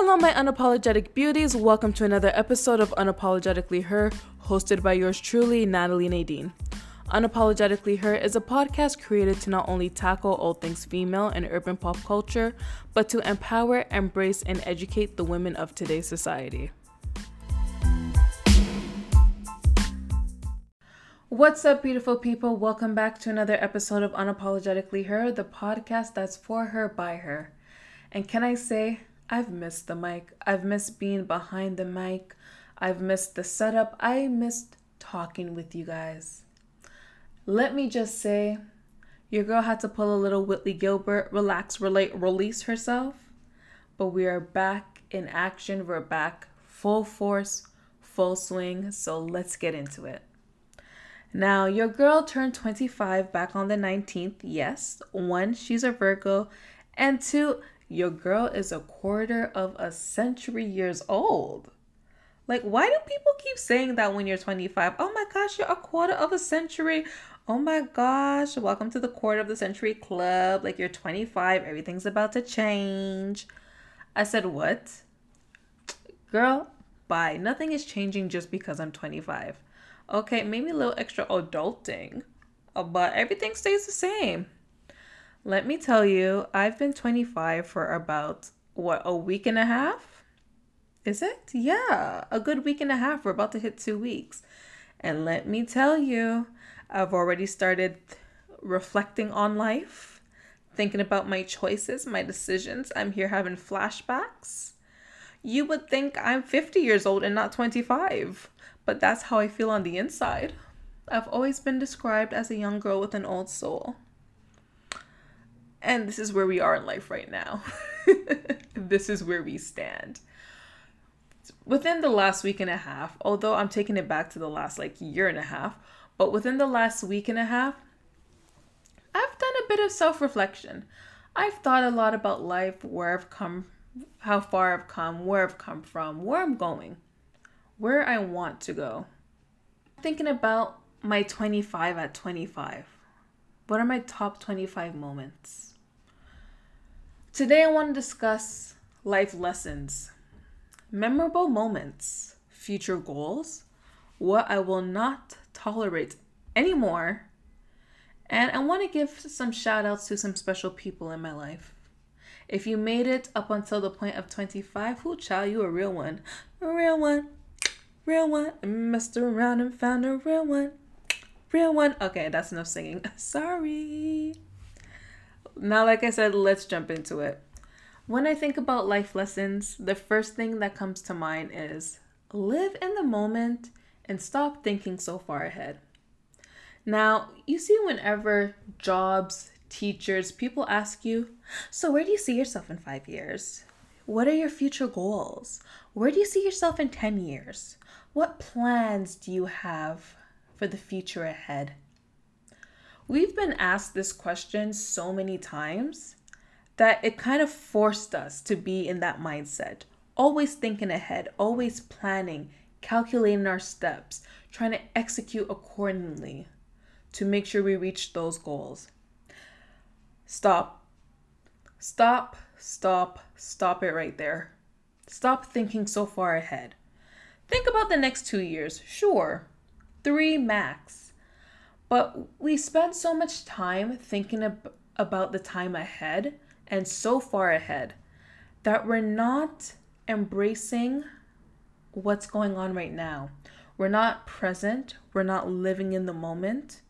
Hello, my unapologetic beauties. Welcome to another episode of Unapologetically Her, hosted by yours truly, Natalie Nadine. Unapologetically Her is a podcast created to not only tackle all things female and urban pop culture, but to empower, embrace, and educate the women of today's society. What's up, beautiful people? Welcome back to another episode of Unapologetically Her, the podcast that's for her by her. And can I say, I've missed the mic. I've missed being behind the mic. I've missed the setup. I missed talking with you guys. Let me just say, your girl had to pull a little Whitley Gilbert, relax, relate, release herself. But we are back in action. We're back full force, full swing. So let's get into it. Now, your girl turned 25 back on the 19th. Yes. One, she's a Virgo. And two, your girl is a quarter of a century years old. Like, why do people keep saying that when you're 25? Oh my gosh, you're a quarter of a century. Oh my gosh, welcome to the quarter of the century club. Like, you're 25, everything's about to change. I said, what? Girl, bye. Nothing is changing just because I'm 25. Okay, maybe a little extra adulting, uh, but everything stays the same. Let me tell you, I've been 25 for about, what, a week and a half? Is it? Yeah, a good week and a half. We're about to hit two weeks. And let me tell you, I've already started reflecting on life, thinking about my choices, my decisions. I'm here having flashbacks. You would think I'm 50 years old and not 25, but that's how I feel on the inside. I've always been described as a young girl with an old soul. And this is where we are in life right now. this is where we stand. Within the last week and a half, although I'm taking it back to the last like year and a half, but within the last week and a half, I've done a bit of self reflection. I've thought a lot about life, where I've come, how far I've come, where I've come from, where I'm going, where I want to go. Thinking about my 25 at 25. What are my top 25 moments? Today, I want to discuss life lessons, memorable moments, future goals, what I will not tolerate anymore, and I want to give some shout outs to some special people in my life. If you made it up until the point of 25, who child, you a real one. A real one. Real one. Messed around and found a real one. Real one. Okay, that's enough singing. Sorry. Now, like I said, let's jump into it. When I think about life lessons, the first thing that comes to mind is live in the moment and stop thinking so far ahead. Now, you see, whenever jobs, teachers, people ask you, So, where do you see yourself in five years? What are your future goals? Where do you see yourself in 10 years? What plans do you have for the future ahead? We've been asked this question so many times that it kind of forced us to be in that mindset, always thinking ahead, always planning, calculating our steps, trying to execute accordingly to make sure we reach those goals. Stop. Stop, stop, stop it right there. Stop thinking so far ahead. Think about the next two years, sure, three max. But we spend so much time thinking ab- about the time ahead and so far ahead that we're not embracing what's going on right now. We're not present, we're not living in the moment,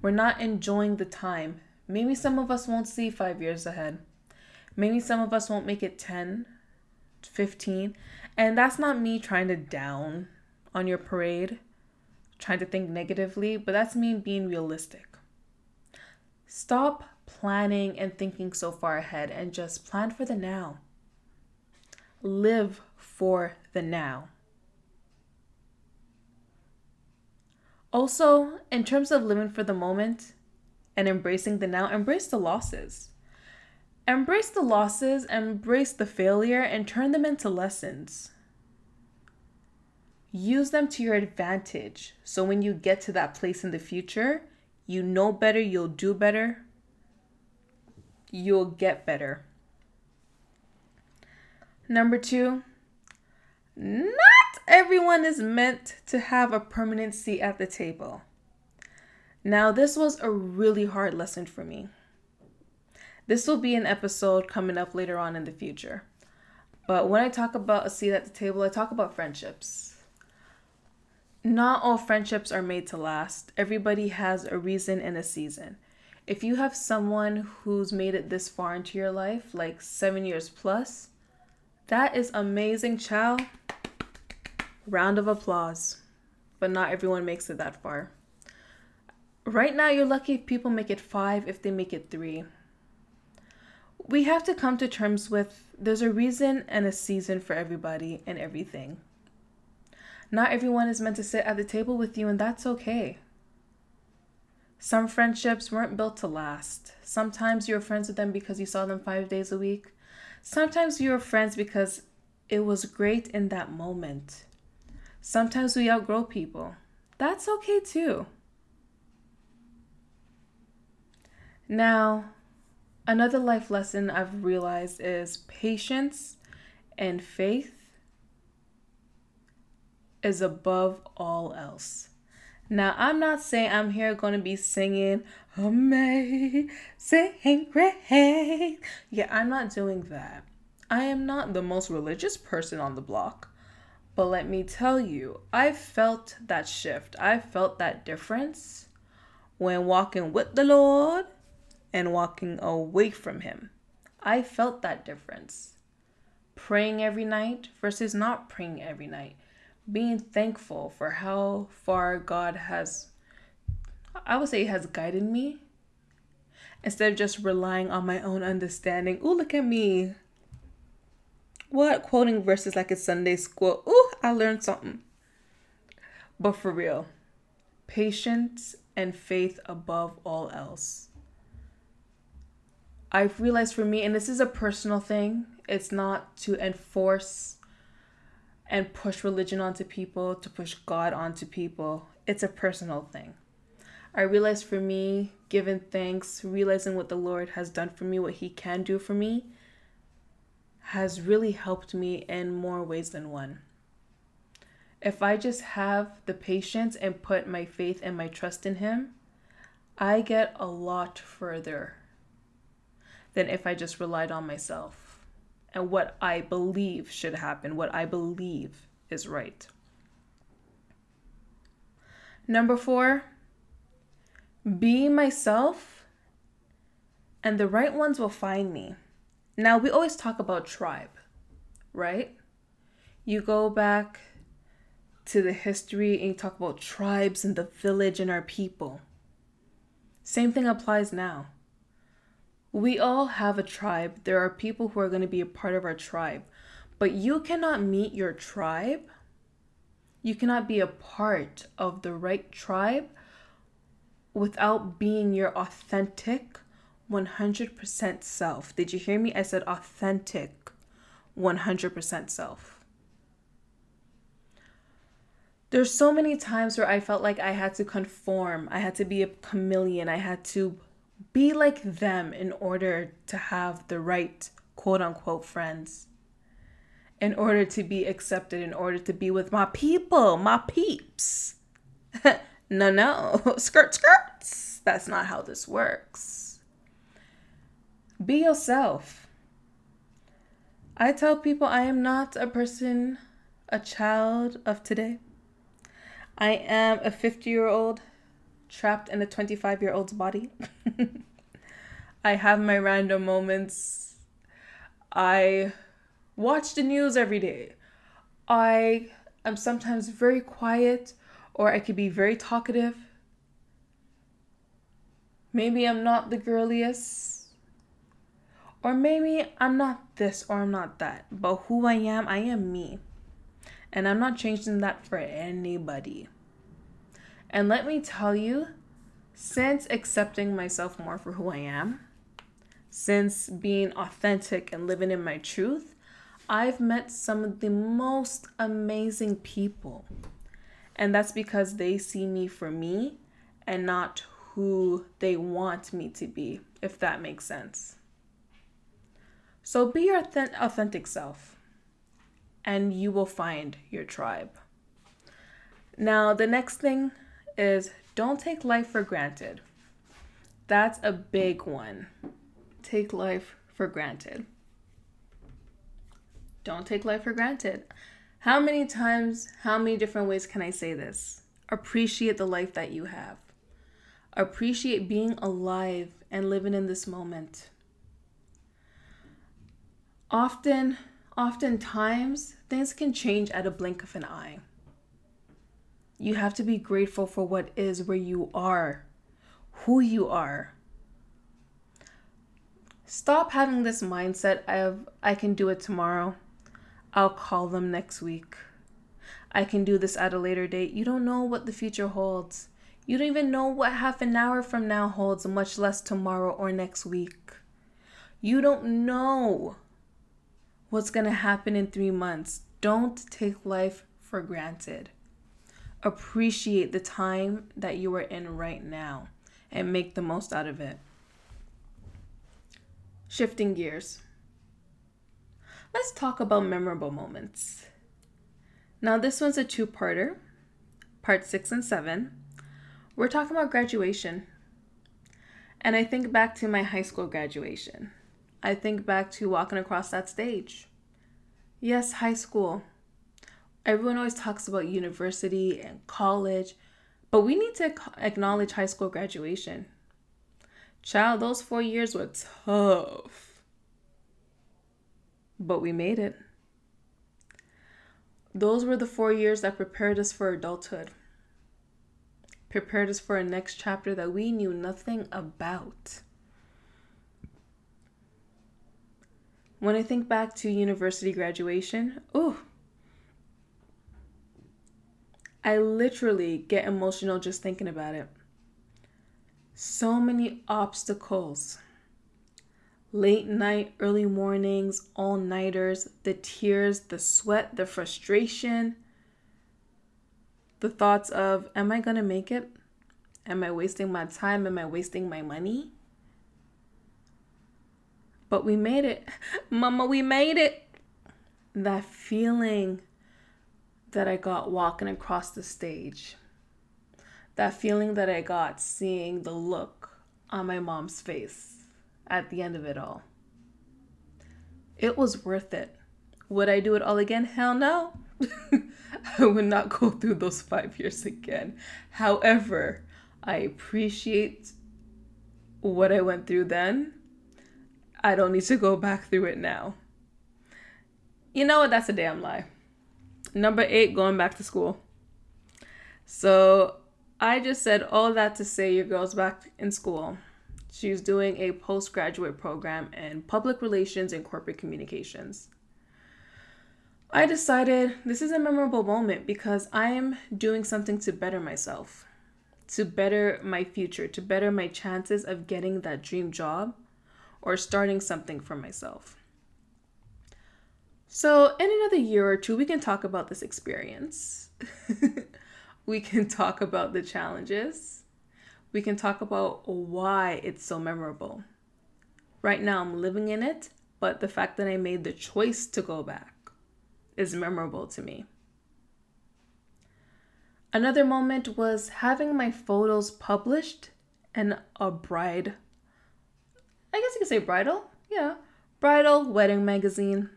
we're not enjoying the time. Maybe some of us won't see five years ahead. Maybe some of us won't make it 10, 15. And that's not me trying to down on your parade trying to think negatively, but that's me being realistic. Stop planning and thinking so far ahead and just plan for the now. Live for the now. Also, in terms of living for the moment and embracing the now, embrace the losses. Embrace the losses, embrace the failure, and turn them into lessons use them to your advantage. So when you get to that place in the future, you know better, you'll do better, you'll get better. Number two, not everyone is meant to have a permanent seat at the table. Now, this was a really hard lesson for me. This will be an episode coming up later on in the future. But when I talk about a seat at the table, I talk about friendships. Not all friendships are made to last. Everybody has a reason and a season. If you have someone who's made it this far into your life, like seven years plus, that is amazing, chow. Round of applause. But not everyone makes it that far. Right now, you're lucky if people make it five, if they make it three. We have to come to terms with there's a reason and a season for everybody and everything. Not everyone is meant to sit at the table with you, and that's okay. Some friendships weren't built to last. Sometimes you're friends with them because you saw them five days a week. Sometimes you're friends because it was great in that moment. Sometimes we outgrow people. That's okay too. Now, another life lesson I've realized is patience and faith is above all else. Now, I'm not saying I'm here going to be singing Amazing Grace. Yeah, I'm not doing that. I am not the most religious person on the block. But let me tell you, I felt that shift. I felt that difference when walking with the Lord and walking away from Him. I felt that difference. Praying every night versus not praying every night. Being thankful for how far God has, I would say, has guided me. Instead of just relying on my own understanding. Ooh, look at me. What? Quoting verses like it's Sunday school. Ooh, I learned something. But for real, patience and faith above all else. I've realized for me, and this is a personal thing, it's not to enforce and push religion onto people, to push God onto people. It's a personal thing. I realized for me, giving thanks, realizing what the Lord has done for me, what He can do for me, has really helped me in more ways than one. If I just have the patience and put my faith and my trust in Him, I get a lot further than if I just relied on myself and what I believe should happen, what I believe is right. Number four, be myself and the right ones will find me. Now, we always talk about tribe, right? You go back to the history and you talk about tribes and the village and our people. Same thing applies now. We all have a tribe. There are people who are going to be a part of our tribe. But you cannot meet your tribe. You cannot be a part of the right tribe without being your authentic, 100% self. Did you hear me? I said authentic, 100% self. There's so many times where I felt like I had to conform, I had to be a chameleon, I had to be like them in order to have the right quote unquote friends, in order to be accepted, in order to be with my people, my peeps. no, no, skirt, skirts. That's not how this works. Be yourself. I tell people I am not a person, a child of today. I am a 50 year old trapped in a 25 year old's body. I have my random moments. I watch the news every day. I am sometimes very quiet or I could be very talkative. Maybe I'm not the girliest or maybe I'm not this or I'm not that, but who I am, I am me. And I'm not changing that for anybody. And let me tell you, since accepting myself more for who I am, since being authentic and living in my truth, I've met some of the most amazing people. And that's because they see me for me and not who they want me to be, if that makes sense. So be your authentic self. and you will find your tribe. Now, the next thing is don't take life for granted. That's a big one. Take life for granted. Don't take life for granted. How many times, how many different ways can I say this? Appreciate the life that you have. Appreciate being alive and living in this moment. Often, oftentimes, things can change at a blink of an eye. You have to be grateful for what is where you are, who you are. Stop having this mindset of, I can do it tomorrow. I'll call them next week. I can do this at a later date. You don't know what the future holds. You don't even know what half an hour from now holds, much less tomorrow or next week. You don't know what's going to happen in three months. Don't take life for granted. Appreciate the time that you are in right now and make the most out of it. Shifting gears. Let's talk about memorable moments. Now, this one's a two parter, part six and seven. We're talking about graduation. And I think back to my high school graduation. I think back to walking across that stage. Yes, high school. Everyone always talks about university and college, but we need to acknowledge high school graduation. Child, those four years were tough. But we made it. Those were the four years that prepared us for adulthood prepared us for a next chapter that we knew nothing about. When I think back to university graduation, oh, I literally get emotional just thinking about it. So many obstacles. Late night, early mornings, all nighters, the tears, the sweat, the frustration, the thoughts of, am I to make it? Am I wasting my time? Am I wasting my money? But we made it. Mama, we made it. That feeling that I got walking across the stage. That feeling that I got seeing the look on my mom's face at the end of it all. It was worth it. Would I do it all again? Hell no. I would not go through those five years again. However, I appreciate what I went through then. I don't need to go back through it now. You know what? That's a damn lie. Number eight, going back to school. So I just said all that to say your girl's back in school. She's doing a postgraduate program in public relations and corporate communications. I decided this is a memorable moment because I am doing something to better myself, to better my future, to better my chances of getting that dream job or starting something for myself. So, in another year or two, we can talk about this experience. we can talk about the challenges. We can talk about why it's so memorable. Right now, I'm living in it, but the fact that I made the choice to go back is memorable to me. Another moment was having my photos published in a bride, I guess you could say bridal, yeah, bridal wedding magazine.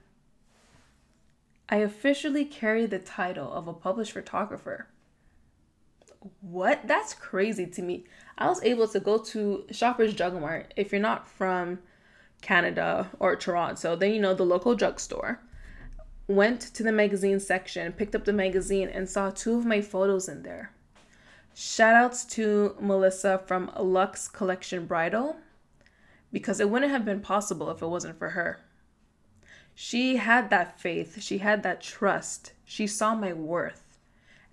I officially carry the title of a published photographer. What? That's crazy to me. I was able to go to Shoppers Drug Mart. If you're not from Canada or Toronto, then you know the local drugstore went to the magazine section, picked up the magazine, and saw two of my photos in there. Shoutouts to Melissa from Lux Collection Bridal because it wouldn't have been possible if it wasn't for her. She had that faith, she had that trust, she saw my worth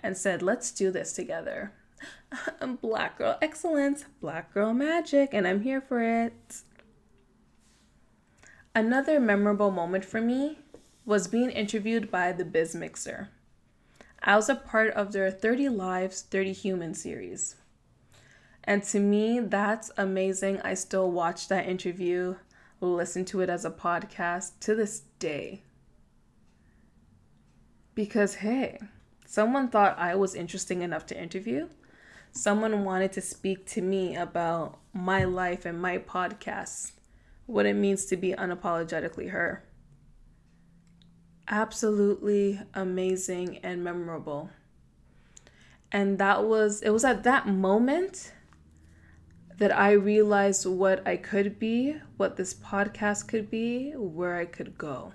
and said, Let's do this together. Black girl excellence, black girl magic, and I'm here for it. Another memorable moment for me was being interviewed by the Biz Mixer. I was a part of their 30 Lives, 30 Humans series. And to me, that's amazing. I still watch that interview, listen to it as a podcast to this day. Because, hey, someone thought I was interesting enough to interview. Someone wanted to speak to me about my life and my podcast, what it means to be unapologetically her. Absolutely amazing and memorable. And that was, it was at that moment that I realized what I could be, what this podcast could be, where I could go.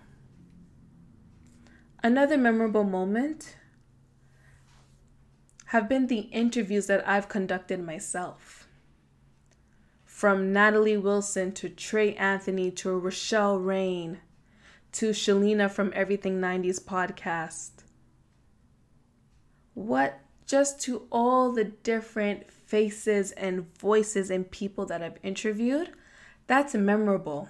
Another memorable moment have been the interviews that I've conducted myself. From Natalie Wilson to Trey Anthony to Rochelle Rain to Shalina from Everything 90s podcast. What just to all the different faces and voices and people that I've interviewed, that's memorable.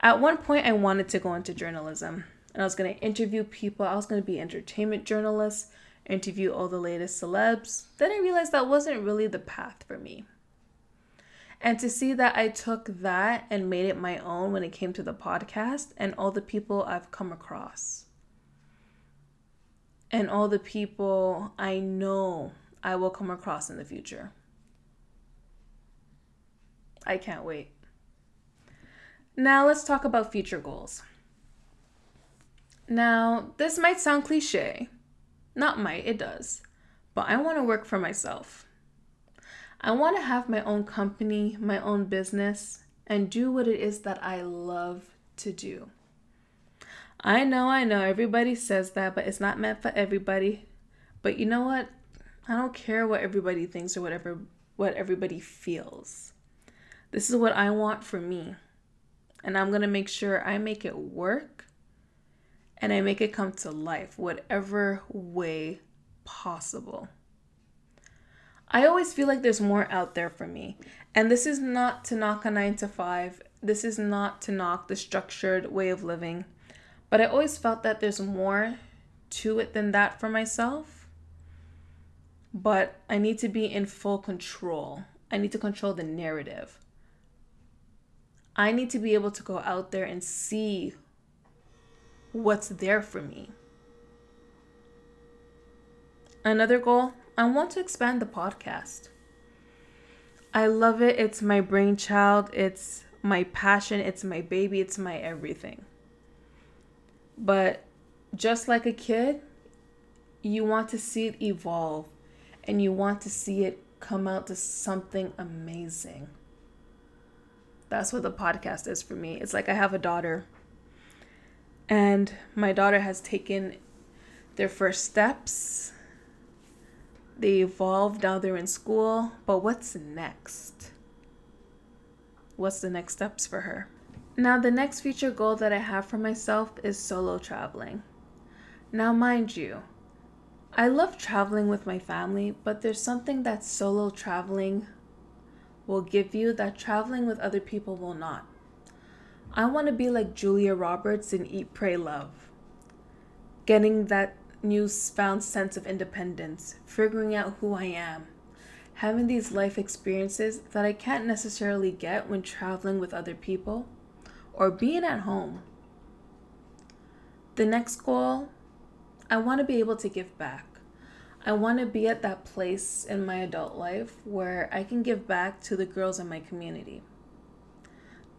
At one point, I wanted to go into journalism and I was going to interview people. I was going to be entertainment journalist, interview all the latest celebs. Then I realized that wasn't really the path for me. And to see that I took that and made it my own when it came to the podcast and all the people I've come across and all the people I know I will come across in the future. I can't wait. Now let's talk about future goals. Now, this might sound cliche. Not might, it does. But I want to work for myself. I want to have my own company, my own business, and do what it is that I love to do. I know, I know, everybody says that, but it's not meant for everybody. But you know what? I don't care what everybody thinks or whatever what everybody feels. This is what I want for me. And I'm going to make sure I make it work and I make it come to life whatever way possible. I always feel like there's more out there for me. And this is not to knock a 9 to 5. This is not to knock the structured way of living. But I always felt that there's more to it than that for myself. But I need to be in full control. I need to control the narrative. I need to be able to go out there and see what's there for me. Another goal I want to expand the podcast. I love it. It's my brainchild. It's my passion. It's my baby. It's my everything. But just like a kid, you want to see it evolve and you want to see it come out to something amazing. That's what the podcast is for me. It's like I have a daughter, and my daughter has taken their first steps. They evolved, now they're in school. But what's next? What's the next steps for her? Now, the next future goal that I have for myself is solo traveling. Now, mind you, I love traveling with my family, but there's something that solo traveling will give you that traveling with other people will not. I want to be like Julia Roberts in Eat, Pray, Love. Getting that newfound sense of independence, figuring out who I am, having these life experiences that I can't necessarily get when traveling with other people or being at home. The next goal, I want to be able to give back. I want to be at that place in my adult life where I can give back to the girls in my community.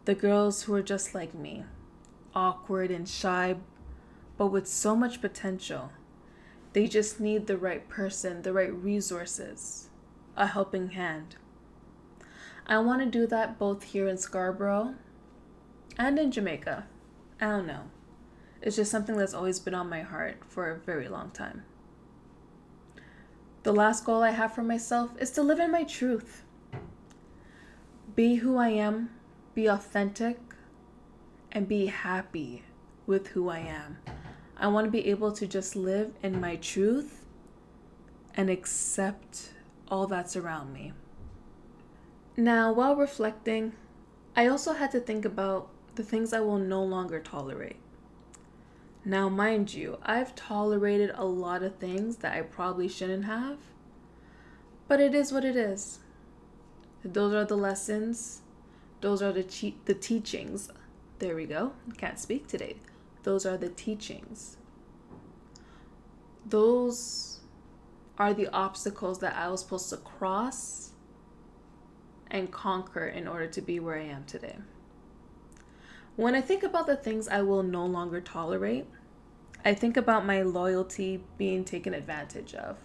The girls who are just like me, awkward and shy, but with so much potential. They just need the right person, the right resources, a helping hand. I want to do that both here in Scarborough and in Jamaica. I don't know. It's just something that's always been on my heart for a very long time. The last goal I have for myself is to live in my truth. Be who I am, be authentic, and be happy with who I am. I want to be able to just live in my truth and accept all that's around me. Now, while reflecting, I also had to think about the things I will no longer tolerate. Now, mind you, I've tolerated a lot of things that I probably shouldn't have, but it is what it is. Those are the lessons, those are the, che- the teachings. There we go. Can't speak today. Those are the teachings. those are the obstacles that I was supposed to cross and conquer in order to be where I am today. When I think about the things I will no longer tolerate, I think about my loyalty being taken advantage of.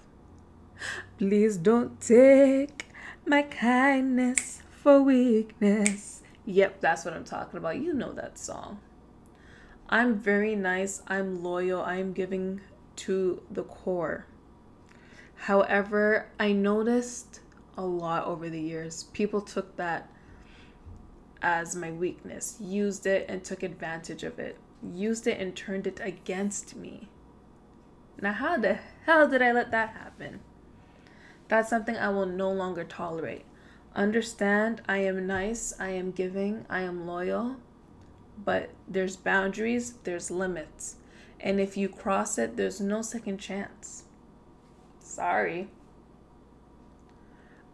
Please don't take my kindness for weakness. Yep, that's what I'm talking about. You know that song. I'm very nice. I'm loyal. I'm giving to the core. However, I noticed a lot over the years. People took that as my weakness, used it and took advantage of it, used it and turned it against me. Now, how the hell did I let that happen? That's something I will no longer tolerate. Understand, I am nice, I am giving, I am loyal, but there's boundaries, there's limits. And if you cross it, there's no second chance. Sorry.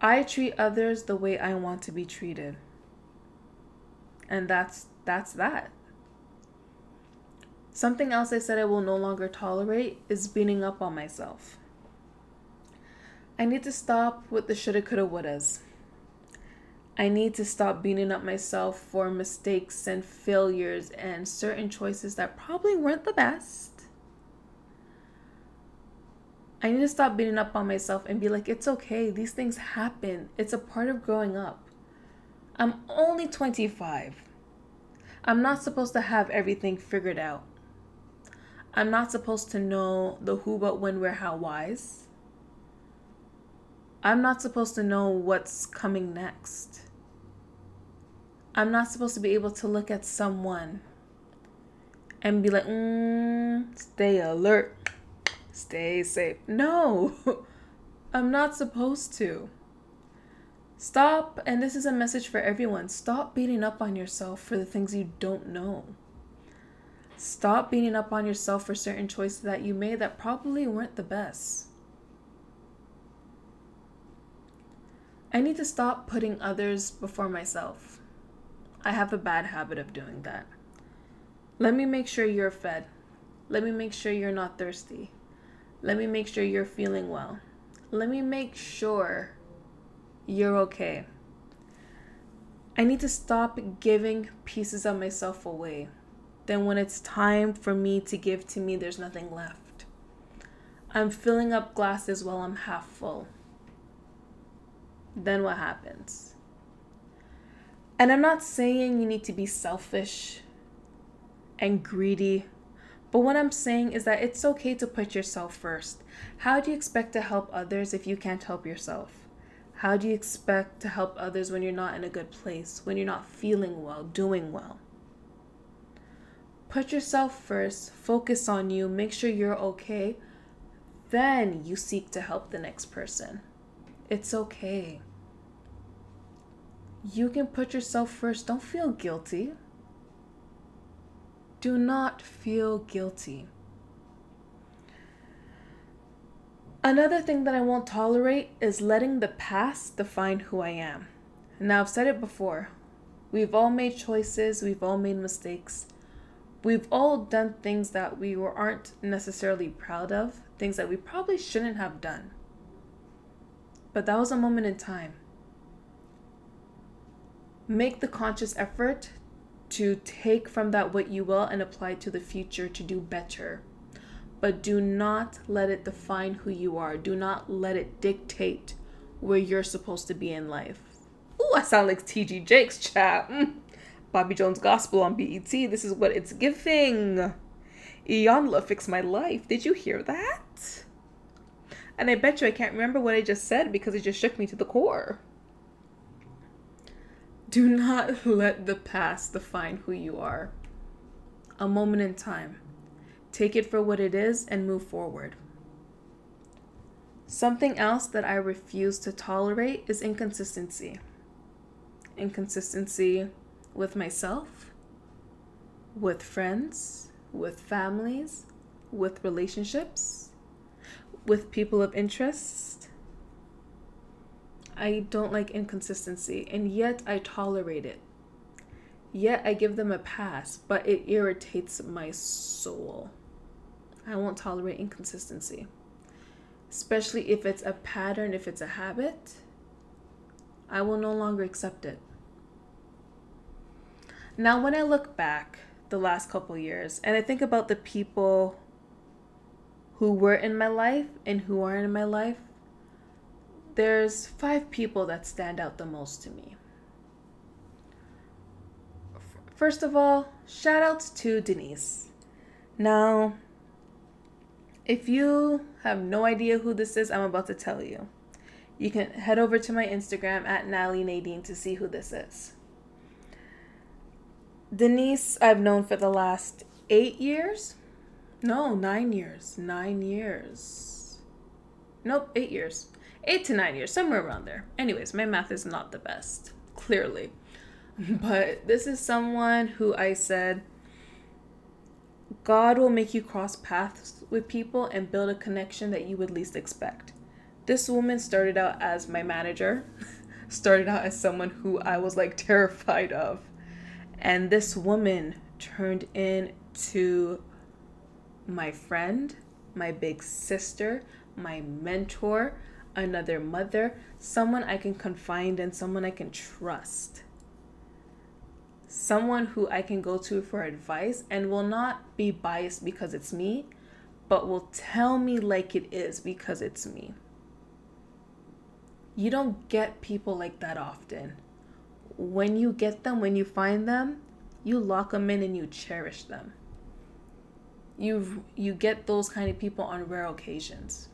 I treat others the way I want to be treated. And that's that's that. Something else I said I will no longer tolerate is beating up on myself. I need to stop with the shoulda, coulda, wouldas. I need to stop beating up myself for mistakes and failures and certain choices that probably weren't the best. I need to stop beating up on myself and be like, it's okay. These things happen. It's a part of growing up. I'm only 25. I'm not supposed to have everything figured out. I'm not supposed to know the who, but when, where, how, whys. I'm not supposed to know what's coming next. I'm not supposed to be able to look at someone and be like, mm, stay alert, stay safe. No, I'm not supposed to. Stop, and this is a message for everyone stop beating up on yourself for the things you don't know. Stop beating up on yourself for certain choices that you made that probably weren't the best. I need to stop putting others before myself. I have a bad habit of doing that. Let me make sure you're fed. Let me make sure you're not thirsty. Let me make sure you're feeling well. Let me make sure you're okay. I need to stop giving pieces of myself away. Then, when it's time for me to give to me, there's nothing left. I'm filling up glasses while I'm half full. Then what happens? And I'm not saying you need to be selfish and greedy, but what I'm saying is that it's okay to put yourself first. How do you expect to help others if you can't help yourself? How do you expect to help others when you're not in a good place, when you're not feeling well, doing well? Put yourself first, focus on you, make sure you're okay. Then you seek to help the next person. It's okay. You can put yourself first. Don't feel guilty. Do not feel guilty. Another thing that I won't tolerate is letting the past define who I am. Now, I've said it before. We've all made choices, we've all made mistakes. We've all done things that we aren't necessarily proud of, things that we probably shouldn't have done. But that was a moment in time. Make the conscious effort to take from that what you will and apply to the future to do better. But do not let it define who you are. Do not let it dictate where you're supposed to be in life. Ooh, I sound like TD Jakes, chat. Bobby Jones Gospel on BET. This is what it's giving. Iyanla fixed my life. Did you hear that? And I bet you I can't remember what I just said because it just shook me to the core. Do not let the past define who you are. A moment in time. Take it for what it is and move forward. Something else that I refuse to tolerate is inconsistency. Inconsistency with myself, with friends, with families, with relationships, with people of interest, I don't like inconsistency, and yet I tolerate it. Yet I give them a pass, but it irritates my soul. I won't tolerate inconsistency. especially if it's a pattern, if it's a habit, I will no longer accept it. Now, when I look back the last couple years and I think about the people who were in my life and who are in my life, there's five people that stand out the most to me. First of all, shout outs to Denise. Now, if you have no idea who this is, I'm about to tell you. You can head over to my Instagram at Natalie Nadine to see who this is. Denise, I've known for the last eight years. No, nine years. Nine years. Nope, eight years. Eight to nine years, somewhere around there. Anyways, my math is not the best, clearly. But this is someone who I said, God will make you cross paths with people and build a connection that you would least expect. This woman started out as my manager, started out as someone who I was like terrified of. And this woman turned into my friend, my big sister, my mentor, another mother, someone I can confide in, someone I can trust someone who I can go to for advice and will not be biased because it's me, but will tell me like it is because it's me. You don't get people like that often. When you get them, when you find them, you lock them in and you cherish them. You you get those kind of people on rare occasions.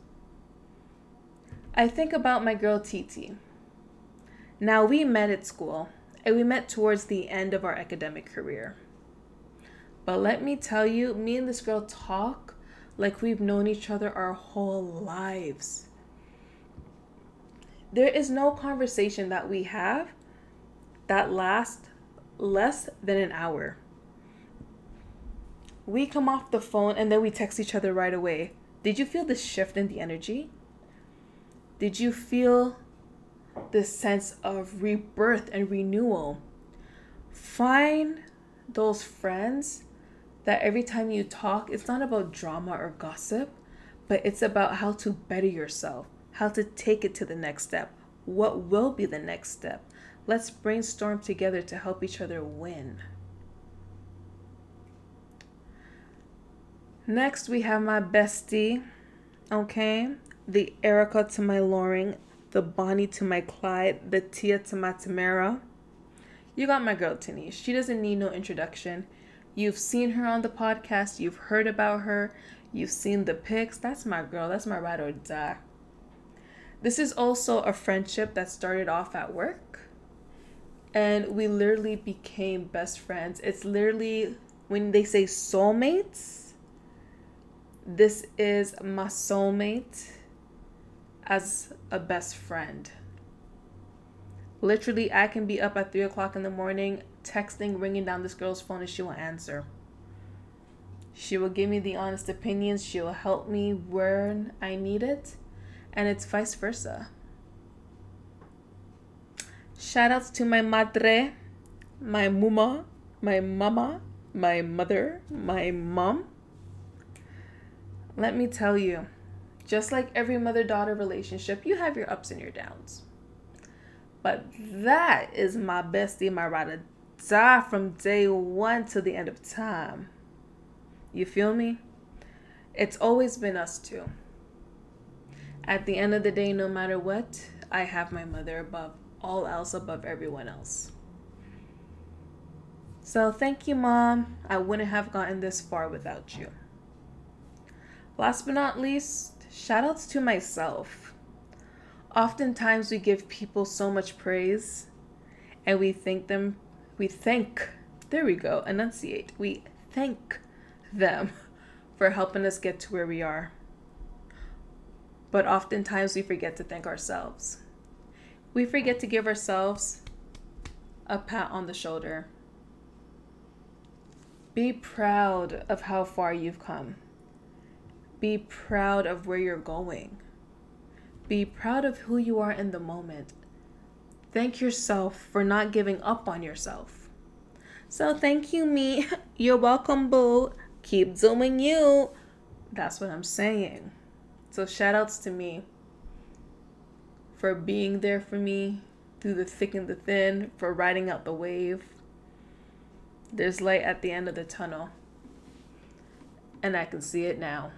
I think about my girl Titi. Now we met at school and we met towards the end of our academic career. But let me tell you, me and this girl talk like we've known each other our whole lives. There is no conversation that we have that lasts less than an hour. We come off the phone and then we text each other right away. Did you feel the shift in the energy? Did you feel this sense of rebirth and renewal. Find those friends that every time you talk, it's not about drama or gossip, but it's about how to better yourself, how to take it to the next step. What will be the next step? Let's brainstorm together to help each other win. Next, we have my bestie, okay? The Erica to my Loring the Bonnie to my Clyde, the Tia to my Tamera. You got my girl Tini. She doesn't need no introduction. You've seen her on the podcast, you've heard about her, you've seen the pics. That's my girl, that's my ride or die. This is also a friendship that started off at work. And we literally became best friends. It's literally when they say soulmates, this is my soulmate as a best friend. Literally, I can be up at 3 o'clock in the morning, texting, ringing down this girl's phone, and she will answer. She will give me the honest opinions. She will help me when I need it. And it's vice versa. Shout outs to my madre, my muma, my mama, my mother, my mom. Let me tell you, just like every mother daughter relationship, you have your ups and your downs. But that is my bestie, my ride or die from day one to the end of time. You feel me? It's always been us two. At the end of the day, no matter what, I have my mother above all else, above everyone else. So thank you, Mom. I wouldn't have gotten this far without you. Last but not least, Shoutouts to myself. Oftentimes we give people so much praise and we thank them, we thank, there we go, enunciate. We thank them for helping us get to where we are. But oftentimes we forget to thank ourselves. We forget to give ourselves a pat on the shoulder. Be proud of how far you've come. Be proud of where you're going. Be proud of who you are in the moment. Thank yourself for not giving up on yourself. So, thank you, me. You're welcome, boo. Keep doing you. That's what I'm saying. So shout outs to me for being there for me through the thick and the thin, for riding out the wave. There's light at the end of the tunnel. And I can see it now.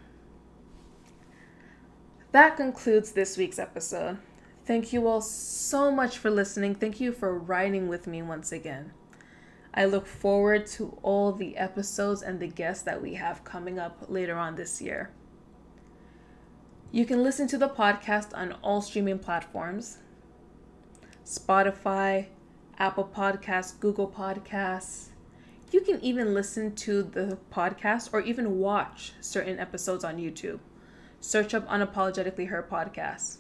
That concludes this week's episode. Thank you all so much for listening. Thank you for riding with me once again. I look forward to all the episodes and the guests that we have coming up later on this year. You can listen to the podcast on all streaming platforms Spotify, Apple Podcasts, Google Podcasts. You can even listen to the podcast or even watch certain episodes on YouTube search up Unapologetically Her podcast.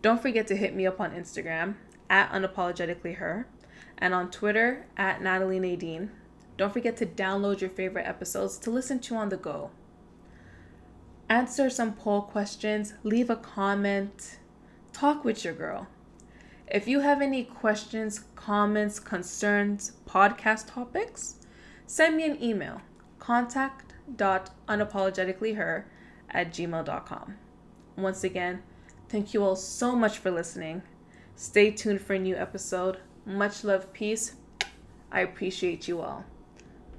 Don't forget to hit me up on Instagram at Unapologetically Her and on Twitter at Natalie Nadine. Don't forget to download your favorite episodes to listen to on the go. Answer some poll questions, leave a comment, talk with your girl. If you have any questions, comments, concerns, podcast topics, send me an email contact.unapologeticallyher at gmail.com. Once again, thank you all so much for listening. Stay tuned for a new episode. Much love, peace. I appreciate you all.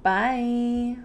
Bye.